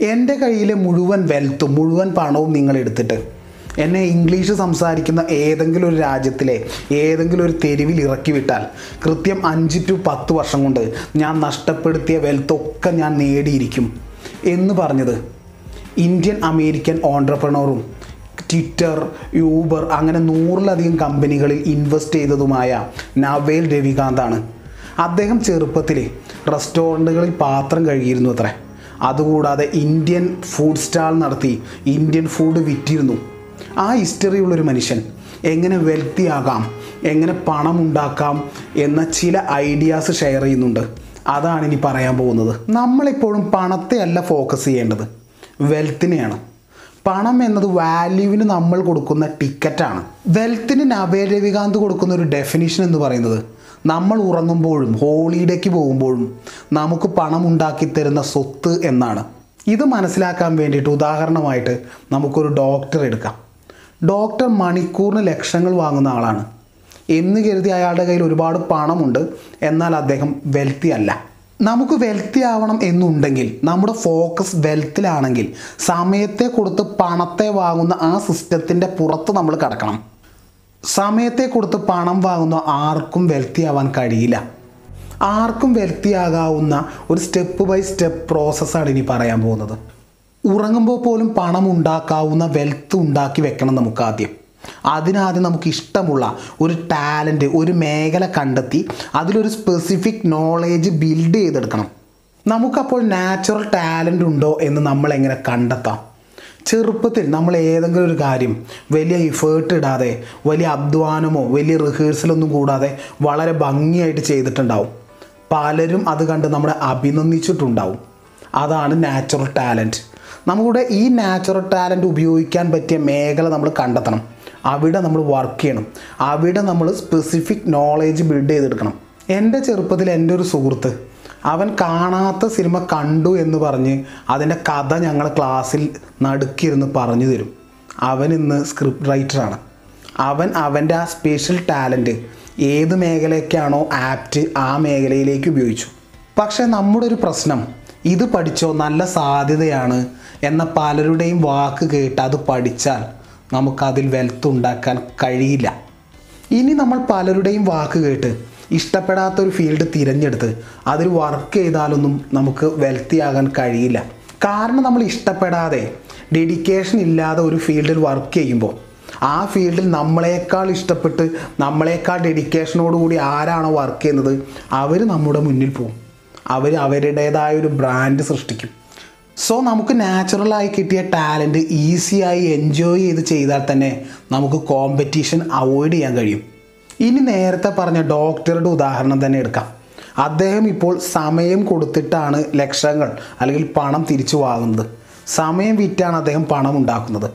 എന്റെ കയ്യിലെ മുഴുവൻ വെൽത്തും മുഴുവൻ പണവും നിങ്ങൾ എടുത്തിട്ട് എന്നെ ഇംഗ്ലീഷ് സംസാരിക്കുന്ന ഏതെങ്കിലും ഒരു രാജ്യത്തിലെ ഏതെങ്കിലും ഒരു തെരുവിൽ ഇറക്കി വിട്ടാൽ കൃത്യം അഞ്ച് ടു പത്ത് വർഷം കൊണ്ട് ഞാൻ നഷ്ടപ്പെടുത്തിയ വെൽത്തൊക്കെ ഞാൻ നേടിയിരിക്കും. എന്ന് പറഞ്ഞത് ഇന്ത്യൻ അമേരിക്കൻ ഓൺട്രപ്രണറും ട്വിറ്റർ യൂബർ അങ്ങനെ നൂറിലധികം കമ്പനികളിൽ ഇൻവെസ്റ്റ് ചെയ്തതുമായ നവേൽ രവികാന്താണ് അദ്ദേഹം ചെറുപ്പത്തിൽ റെസ്റ്റോറന്റുകളിൽ പാത്രം കഴുകിയിരുന്നു അത്രേ. അതുകൂടാതെ ഇന്ത്യൻ ഫുഡ് സ്റ്റാൾ നടത്തി ഇന്ത്യൻ ഫുഡ് വിറ്റിരുന്നു. ആ ഹിസ്റ്ററി ഉള്ളൊരു മനുഷ്യൻ എങ്ങനെ വെൽത്തി ആകാം എങ്ങനെ പണം ഉണ്ടാക്കാം എന്ന ചില ഐഡിയാസ് ഷെയർ ചെയ്യുന്നുണ്ട്. അതാണ് ഇനി പറയാൻ പോകുന്നത്. നമ്മളെപ്പോഴും പണത്തെ അല്ല ഫോക്കസ് ചെയ്യേണ്ടത്. വെൽത്തിനെയാണ് പണം എന്നത് വാല്യൂവിന് നമ്മൾ കൊടുക്കുന്ന ടിക്കറ്റാണ് വെൽത്തിന് നവേ രവികാന്ത് കൊടുക്കുന്ന ഒരു ഡെഫിനിഷൻ എന്ന് പറയുന്നത് നമ്മൾ ഉറങ്ങുമ്പോഴും ഹോളിഡേക്ക് പോകുമ്പോഴും നമുക്ക് പണം ഉണ്ടാക്കി തരുന്ന സ്വത്ത് എന്നാണ്. ഇത് മനസ്സിലാക്കാൻ വേണ്ടിയിട്ട് ഉദാഹരണമായിട്ട് നമുക്കൊരു ഡോക്ടർ എടുക്കാം. ഡോക്ടർ മണിക്കൂറിന് ലക്ഷങ്ങൾ വാങ്ങുന്ന ആളാണ്. എന്ന് കരുതി അയാളുടെ കയ്യിൽ ഒരുപാട് പണമുണ്ട്. എന്നാൽ അദ്ദേഹം വെൽത്തി അല്ല. നമുക്ക് വെൽത്തി ആവണം എന്നുണ്ടെങ്കിൽ നമ്മുടെ ഫോക്കസ് വെൽത്തിലാണെങ്കിൽ സമയത്തെ കൊടുത്ത് പണത്തെ വാങ്ങുന്ന ആ സിസ്റ്റത്തിന്റെ പുറത്ത് നമ്മൾ കിടക്കണം. സമയത്തെ കൊടുത്ത് പണം വാങ്ങുന്ന ആർക്കും വെൽത്തി ആവാൻ കഴിയില്ല. ആർക്കും വെൽത്തി ആകാവുന്ന ഒരു സ്റ്റെപ്പ് ബൈ സ്റ്റെപ്പ് പ്രോസസ്സാണ് ഇനി പറയാൻ പോകുന്നത്. ഉറങ്ങുമ്പോൾ പോലും പണം ഉണ്ടാക്കാവുന്ന വെൽത്ത് ഉണ്ടാക്കി വെക്കണം നമുക്ക് ആദ്യം അതിനാദ്യം നമുക്ക് ഇഷ്ടമുള്ള ഒരു ടാലന്റ് ഒരു മേഖല കണ്ടെത്തി അതിലൊരു സ്പെസിഫിക് നോളേജ് ബിൽഡ് ചെയ്തെടുക്കണം. നമുക്കപ്പോൾ നാച്ചുറൽ ടാലന്റ് ഉണ്ടോ എന്ന് നമ്മൾ എങ്ങനെ കണ്ടെത്താം? ചെറുപ്പത്തിൽ നമ്മൾ ഏതെങ്കിലും ഒരു കാര്യം വലിയ ഇഫേർട്ട് ഇടാതെ വലിയ അധ്വാനമോ വലിയ റിഹേഴ്സലൊന്നും കൂടാതെ വളരെ ഭംഗിയായിട്ട് ചെയ്തിട്ടുണ്ടാവും. പലരും അത് കണ്ട് നമ്മളെ അഭിനന്ദിച്ചിട്ടുണ്ടാവും. അതാണ് നാച്ചുറൽ ടാലന്റ് നമ്മുടെ ഈ നാച്ചുറൽ ടാലന്റ് ഉപയോഗിക്കാൻ പറ്റിയ മേഖല നമ്മൾ കണ്ടെത്തണം. അവിടെ നമ്മൾ വർക്ക് ചെയ്യണം. അവിടെ നമ്മൾ സ്പെസിഫിക് നോളേജ് ബിൽഡ് ചെയ്തെടുക്കണം. എന്റെ ചെറുപ്പത്തിൽ എന്റെ ഒരു സുഹൃത്ത് അവൻ കാണാത്ത സിനിമ കണ്ടു എന്ന് പറഞ്ഞ് അതിന്റെ കഥ ഞങ്ങൾ ക്ലാസ്സിൽ നടുക്കിരുന്ന് പറഞ്ഞു തരും. അവൻ ഇന്ന് സ്ക്രിപ്റ്റ് റൈറ്ററാണ് അവൻ അവന്റെ ആ സ്പെഷ്യൽ ടാലന്റ് ഏത് മേഖലയ്ക്കാണോ ആപ്റ്റ് ആ മേഖലയിലേക്ക് ഉപയോഗിച്ചു. പക്ഷേ നമ്മുടെ ഒരു പ്രശ്നം ഇത് പഠിച്ചോ നല്ല സാധ്യതയാണ് എന്ന പലരുടെയും വാക്ക് കേട്ട് അത് പഠിച്ചാൽ നമുക്കതിൽ വെൽത്ത് ഉണ്ടാക്കാൻ കഴിയില്ല. ഇനി നമ്മൾ പലരുടെയും വാക്ക് കേട്ട് ഇഷ്ടപ്പെടാത്ത ഒരു ഫീൽഡ് തിരഞ്ഞെടുത്ത് അതിൽ വർക്ക് ചെയ്താലൊന്നും നമുക്ക് വെൽത്തി ആകാൻ കഴിയില്ല. കാരണം നമ്മൾ ഇഷ്ടപ്പെടാതെ ഡെഡിക്കേഷൻ ഇല്ലാതെ ഒരു ഫീൽഡിൽ വർക്ക് ചെയ്യുമ്പോൾ ആ ഫീൽഡിൽ നമ്മളെക്കാൾ ഇഷ്ടപ്പെട്ട് നമ്മളെക്കാൾ ഡെഡിക്കേഷനോടുകൂടി ആരാണോ വർക്ക് ചെയ്യുന്നത് അവർ നമ്മുടെ മുന്നിൽ പോകും അവർ അവരുടേതായ ഒരു ബ്രാൻഡ് സൃഷ്ടിക്കും. സോ നമുക്ക് നാച്ചുറലായി കിട്ടിയ ടാലന്റ് ഈസിയായി എൻജോയ് ചെയ്ത് ചെയ്താൽ തന്നെ നമുക്ക് കോമ്പറ്റീഷൻ അവോയ്ഡ് ചെയ്യാൻ കഴിയും. ഇനി നേരത്തെ പറഞ്ഞ ഡോക്ടറുടെ ഉദാഹരണം തന്നെ എടുക്കാം. അദ്ദേഹം ഇപ്പോൾ സമയം കൊടുത്തിട്ടാണ് ലക്ഷങ്ങൾ അല്ലെങ്കിൽ പണം തിരിച്ചു വാങ്ങുന്നത്. സമയം വിറ്റാണ് അദ്ദേഹം പണം ഉണ്ടാക്കുന്നത്.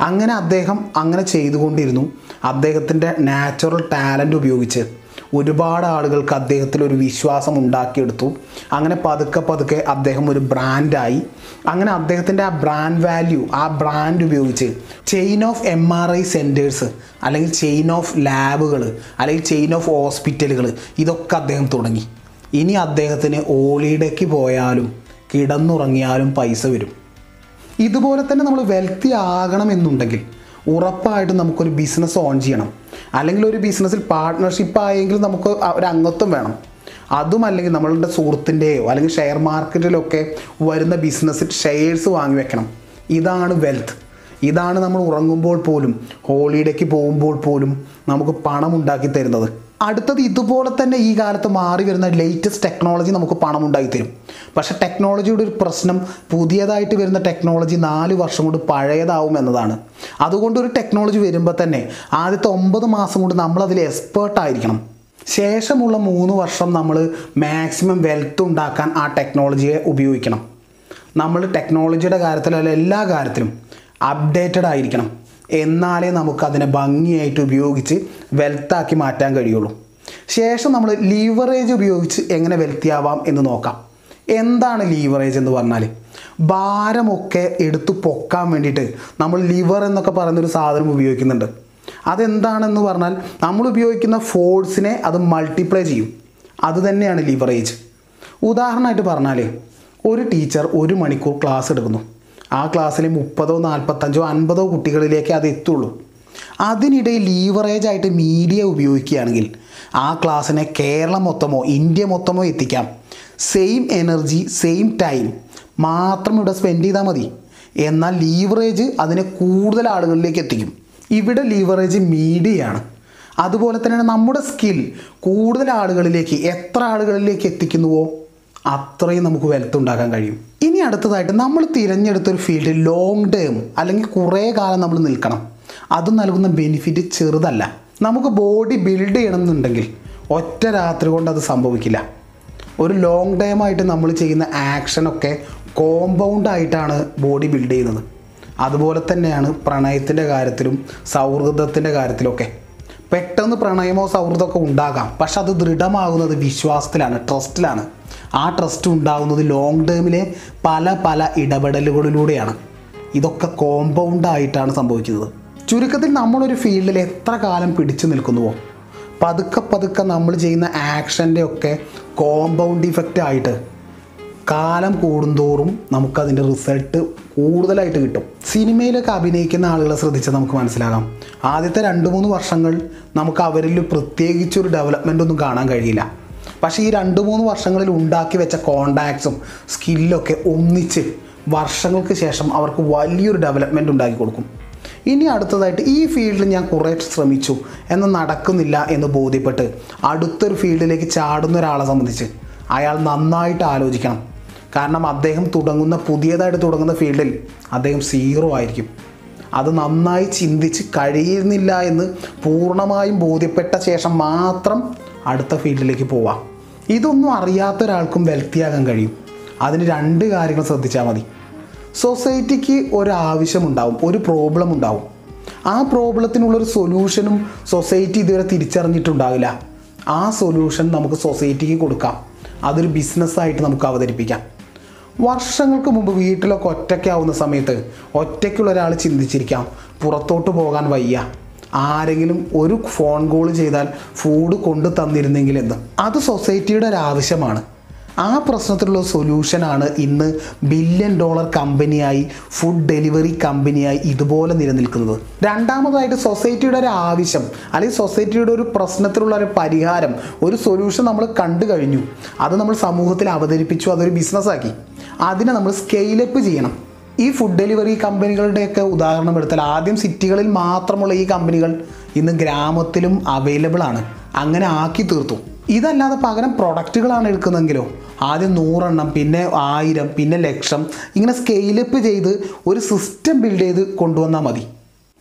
അങ്ങനെ അദ്ദേഹം അങ്ങനെ ചെയ്തുകൊണ്ടിരുന്നു. അദ്ദേഹത്തിന്റെ നാച്ചുറൽ ടാലന്റ് ഉപയോഗിച്ച്. ഒരുപാട് ആളുകൾക്ക് അദ്ദേഹത്തിൽ ഒരു വിശ്വാസം ഉണ്ടാക്കിയെടുത്തു. അങ്ങനെ പതുക്കെ പതുക്കെ അദ്ദേഹം ഒരു ബ്രാൻഡായി അങ്ങനെ അദ്ദേഹത്തിന്റെ ആ ബ്രാൻഡ് വാല്യൂ ആ ബ്രാൻഡ് ഉപയോഗിച്ച് chain of M R I centres അല്ലെങ്കിൽ ചെയിൻ ഓഫ് ലാബുകൾ അല്ലെങ്കിൽ ചെയിൻ ഓഫ് ഹോസ്പിറ്റലുകൾ ഇതൊക്കെ അദ്ദേഹം തുടങ്ങി. ഇനി അദ്ദേഹത്തിന് ഓളിയിടയ്ക്ക് പോയാലും കിടന്നുറങ്ങിയാലും പൈസ വരും. ഇതുപോലെ തന്നെ നമ്മൾ വെൽത്തി ആകണമെന്നുണ്ടെങ്കിൽ ഉറപ്പായിട്ടും നമുക്കൊരു ബിസിനസ് ഓൺ ചെയ്യണം. അല്ലെങ്കിൽ ഒരു ബിസിനസ്സിൽ പാർട്ട്ണർഷിപ്പ് ആയെങ്കിൽ നമുക്ക് ഒരു അംഗത്വം വേണം. അതും അല്ലെങ്കിൽ നമ്മളുടെ സുഹൃത്തിന്റെയോ അല്ലെങ്കിൽ ഷെയർ മാർക്കറ്റിലൊക്കെ വരുന്ന ബിസിനസ്സിൽ ഷെയർസ് വാങ്ങി വെക്കണം. ഇതാണ് വെൽത്ത് ഇതാണ് നമ്മൾ ഉറങ്ങുമ്പോൾ പോലും ഹോളിഡേക്ക് പോകുമ്പോൾ പോലും നമുക്ക് പണം ഉണ്ടാക്കി തരുന്നത്. അടുത്തത് ഇതുപോലെ തന്നെ ഈ കാലത്ത് മാറി വരുന്ന ലേറ്റസ്റ്റ് ടെക്നോളജി നമുക്ക് പണം ഉണ്ടായി തരും പക്ഷെ ടെക്നോളജിയുടെ ഒരു പ്രശ്നം പുതിയതായിട്ട് വരുന്ന ടെക്നോളജി നാല് വർഷം കൊണ്ട് പഴയതാവും എന്നതാണ്. അതുകൊണ്ട് ഒരു ടെക്നോളജി വരുമ്പോൾ തന്നെ ആദ്യത്തെ ഒമ്പത് മാസം കൊണ്ട് നമ്മൾ അതിൽ എക്സ്പേർട്ട് ആയിരിക്കണം. ശേഷമുള്ള മൂന്ന് വർഷം നമ്മൾ മാക്സിമം വെൽത്ത് ഉണ്ടാക്കാൻ ആ ടെക്നോളജിയെ ഉപയോഗിക്കണം. നമ്മൾ ടെക്നോളജിയുടെ കാര്യത്തിലല്ല എല്ലാ കാര്യത്തിലും അപ്ഡേറ്റഡ് ആയിരിക്കണം. എന്നാലേ നമുക്ക് അതിനെ ഭംഗിയായിട്ട് ഉപയോഗിച്ച് വെൽത്താക്കി മാറ്റാൻ കഴിയുള്ളൂ. ശേഷം നമ്മൾ ലീവറേജ് ഉപയോഗിച്ച് എങ്ങനെ വെൽത്തിയാവാം എന്ന് നോക്കാം. എന്താണ് ലീവറേജ് എന്ന് പറഞ്ഞാൽ ഭാരമൊക്കെ എടുത്തു പൊക്കാൻ വേണ്ടിയിട്ട് നമ്മൾ ലിവർ എന്നൊക്കെ പറയുന്നൊരു സാധനം ഉപയോഗിക്കുന്നുണ്ട്. അതെന്താണെന്ന് പറഞ്ഞാൽ നമ്മൾ ഉപയോഗിക്കുന്ന ഫോഴ്സിനെ അത് മൾട്ടിപ്ലൈ ചെയ്യും. അത് തന്നെയാണ് ലിവറേജ് ഉദാഹരണമായിട്ട് പറഞ്ഞാൽ ഒരു ടീച്ചർ ഒരു മണിക്കൂർ ക്ലാസ് എടുക്കുന്നു. ആ ക്ലാസ്സിൽ മുപ്പതോ നാൽപ്പത്തഞ്ചോ അൻപതോ കുട്ടികളിലേക്ക് അത് എത്തുള്ളൂ. അതിനിടയിൽ ലീവറേജ് ആയിട്ട് മീഡിയ ഉപയോഗിക്കുകയാണെങ്കിൽ ആ ക്ലാസ്സിനെ കേരളം മൊത്തമോ ഇന്ത്യ മൊത്തമോ എത്തിക്കാം. സെയിം എനർജി സെയിം ടൈം മാത്രം ഇവിടെ സ്പെൻഡ് ചെയ്താൽ മതി. എന്നാൽ ലീവറേജ് അതിനെ കൂടുതൽ ആളുകളിലേക്ക് എത്തിക്കും. ഇവിടെ ലീവറേജ് മീഡിയയാണ് അതുപോലെ തന്നെയാണ് നമ്മുടെ സ്കിൽ കൂടുതൽ ആളുകളിലേക്ക് എത്ര ആളുകളിലേക്ക് എത്തിക്കുന്നുവോ? അത്രയും നമുക്ക് വെൽത്ത് ഉണ്ടാക്കാൻ കഴിയും. ഇനി അടുത്തതായിട്ട് നമ്മൾ തിരഞ്ഞെടുത്തൊരു ഫീൽഡ് ലോങ് ടേം അല്ലെങ്കിൽ കുറേ കാലം നമ്മൾ നിൽക്കണം. അത് നൽകുന്ന ബെനിഫിറ്റ് ചെറുതല്ല. നമുക്ക് ബോഡി ബിൽഡ് ചെയ്യണമെന്നുണ്ടെങ്കിൽ ഒറ്റ രാത്രി കൊണ്ട് അത് സംഭവിക്കില്ല. ഒരു ലോങ് ടൈം ആയിട്ട് നമ്മൾ ചെയ്യുന്ന ആക്ഷനൊക്കെ കോമ്പൗണ്ട് ആയിട്ടാണ് ബോഡി ബിൽഡ് ചെയ്യുന്നത്. അതുപോലെ തന്നെയാണ് പ്രണയത്തിന്റെ കാര്യത്തിലും സൗഹൃദത്തിന്റെ കാര്യത്തിലൊക്കെ. പെട്ടെന്ന് പ്രണയമോ സൗഹൃദമൊക്കെ ഉണ്ടാകാം. പക്ഷെ അത് ദൃഢമാകുന്നത് വിശ്വാസത്തിലാണ് ട്രസ്റ്റിലാണ് ആ ട്രസ്റ്റ് ഉണ്ടാകുന്നത് ലോങ് ടേമിലെ പല പല ഇടപെടലുകളിലൂടെയാണ്. ഇതൊക്കെ കോമ്പൗണ്ടായിട്ടാണ് സംഭവിക്കുന്നത്. ചുരുക്കത്തിൽ നമ്മളൊരു ഫീൽഡിൽ എത്ര കാലം പിടിച്ചു നിൽക്കുന്നുവോ? പതുക്കെ പതുക്കെ നമ്മൾ ചെയ്യുന്ന ആക്ഷന്റെ ഒക്കെ കോമ്പൗണ്ട് ഇഫക്റ്റ് ആയിട്ട് കാലം കൂടുന്തോറും നമുക്കതിന്റെ റിസൾട്ട് കൂടുതലായിട്ട് കിട്ടും. സിനിമയിലൊക്കെ അഭിനയിക്കുന്ന ആളുകളെ ശ്രദ്ധിച്ചാൽ നമുക്ക് മനസ്സിലാകാം. ആദ്യത്തെ രണ്ട് മൂന്ന് വർഷങ്ങൾ നമുക്ക് അവരിൽ പ്രത്യേകിച്ചൊരു ഡെവലപ്മെന്റ് ഒന്നും കാണാൻ കഴിയില്ല. പക്ഷേ ഈ രണ്ട് മൂന്ന് വർഷങ്ങളിൽ ഉണ്ടാക്കി വെച്ച കോണ്ടാക്ട്സും സ്കില്ലൊക്കെ ഒന്നിച്ച് വർഷങ്ങൾക്ക് ശേഷം അവർക്ക് വലിയൊരു ഡെവലപ്മെന്റ് ഉണ്ടാക്കി കൊടുക്കും. ഇനി അടുത്തതായിട്ട് ഈ ഫീൽഡിൽ ഞാൻ കുറേ ശ്രമിച്ചു എന്ന് നടക്കുന്നില്ല എന്ന് ബോധ്യപ്പെട്ട് അടുത്തൊരു ഫീൽഡിലേക്ക് ചാടുന്ന ഒരാളെ സംബന്ധിച്ച് അയാൾ നന്നായിട്ട് ആലോചിക്കണം. കാരണം അദ്ദേഹം തുടങ്ങുന്ന പുതിയതായിട്ട് തുടങ്ങുന്ന ഫീൽഡിൽ അദ്ദേഹം സീറോ ആയിരിക്കും. അത് നന്നായി ചിന്തിച്ച് കഴിയുന്നില്ല എന്ന് പൂർണമായും ബോധ്യപ്പെട്ട ശേഷം മാത്രം അടുത്ത ഫീൽഡിലേക്ക് പോവാം. ഇതൊന്നും അറിയാത്ത ഒരാൾക്കും വെൽത്തിയാകാൻ കഴിയും. അതിന് രണ്ട് കാര്യങ്ങൾ ശ്രദ്ധിച്ചാൽ മതി. സൊസൈറ്റിക്ക് ഒരാവശ്യമുണ്ടാവും ഒരു പ്രോബ്ലം ഉണ്ടാവും ആ പ്രോബ്ലത്തിനുള്ളൊരു സൊല്യൂഷനും സൊസൈറ്റി ഇതുവരെ തിരിച്ചറിഞ്ഞിട്ടുണ്ടാവില്ല. ആ സൊല്യൂഷൻ നമുക്ക് സൊസൈറ്റിക്ക് കൊടുക്കാം. അതൊരു ബിസിനസ്സായിട്ട് നമുക്ക് അവതരിപ്പിക്കാം. വർഷങ്ങൾക്ക് മുമ്പ് വീട്ടിലൊക്കെ ഒറ്റയ്ക്കാവുന്ന സമയത്ത് ഒറ്റയ്ക്കുള്ള ഒരാൾ ചിന്തിച്ചിരിക്കാം പുറത്തോട്ട് പോകാൻ വയ്യ. ആരെങ്കിലും ഒരു ഫോൺ കോൾ ചെയ്താൽ ഫുഡ് കൊണ്ടു തന്നിരുന്നെങ്കിൽ എന്ന് അത് സൊസൈറ്റിയുടെ ഒരു ആവശ്യമാണ്. ആ പ്രശ്നത്തിലുള്ള സൊല്യൂഷനാണ് ഇന്ന് ബില്യൺ ഡോളർ കമ്പനിയായി ഫുഡ് ഡെലിവറി കമ്പനിയായി ഇതുപോലെ നിലനിൽക്കുന്നത്. രണ്ടാമതായിട്ട് സൊസൈറ്റിയുടെ ഒരു ആവശ്യം അല്ലെങ്കിൽ സൊസൈറ്റിയുടെ ഒരു പ്രശ്നത്തിലുള്ള ഒരു പരിഹാരം ഒരു സൊല്യൂഷൻ നമ്മൾ കണ്ടു കഴിഞ്ഞു. അത് നമ്മൾ സമൂഹത്തിൽ അവതരിപ്പിച്ചു അതൊരു ബിസിനസ്സാക്കി അതിനെ നമ്മൾ സ്കെയിലപ്പ് ചെയ്യണം. ഈ ഫുഡ് ഡെലിവറി കമ്പനികളുടെയൊക്കെ ഉദാഹരണം എടുത്താൽ ആദ്യം സിറ്റികളിൽ മാത്രമുള്ള ഈ കമ്പനികൾ ഇന്ന് ഗ്രാമത്തിലും അവൈലബിൾ ആണ്. അങ്ങനെ ആക്കി തീർത്തു. ഇതല്ലാതെ പകരം പ്രൊഡക്റ്റുകളാണ് എടുക്കുന്നതെങ്കിലോ ആദ്യം നൂറെണ്ണം പിന്നെ ആയിരം പിന്നെ ലക്ഷം ഇങ്ങനെ സ്കെയിലപ്പ് ചെയ്ത് ഒരു സിസ്റ്റം ബിൽഡ് ചെയ്ത് കൊണ്ടുവന്നാൽ മതി.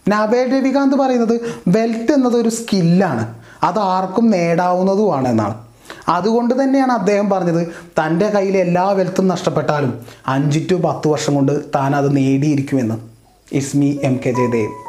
നവേ രവികാന്ത് പറയുന്നത് വെൽത്ത് എന്നത് ഒരു സ്കില്ലാണ് അത് ആർക്കും നേടാവുന്നതുമാണ് എന്നാണ്. അതുകൊണ്ട് തന്നെയാണ് അദ്ദേഹം പറഞ്ഞത് തന്റെ കയ്യിലെ എല്ലാ വെൽത്തും നഷ്ടപ്പെട്ടാലും അഞ്ച് ടു പത്ത് വർഷം കൊണ്ട് താൻ അത് നേടിയിരിക്കുമെന്ന്. ഇസ്മി എം കെ ജയദേവ്.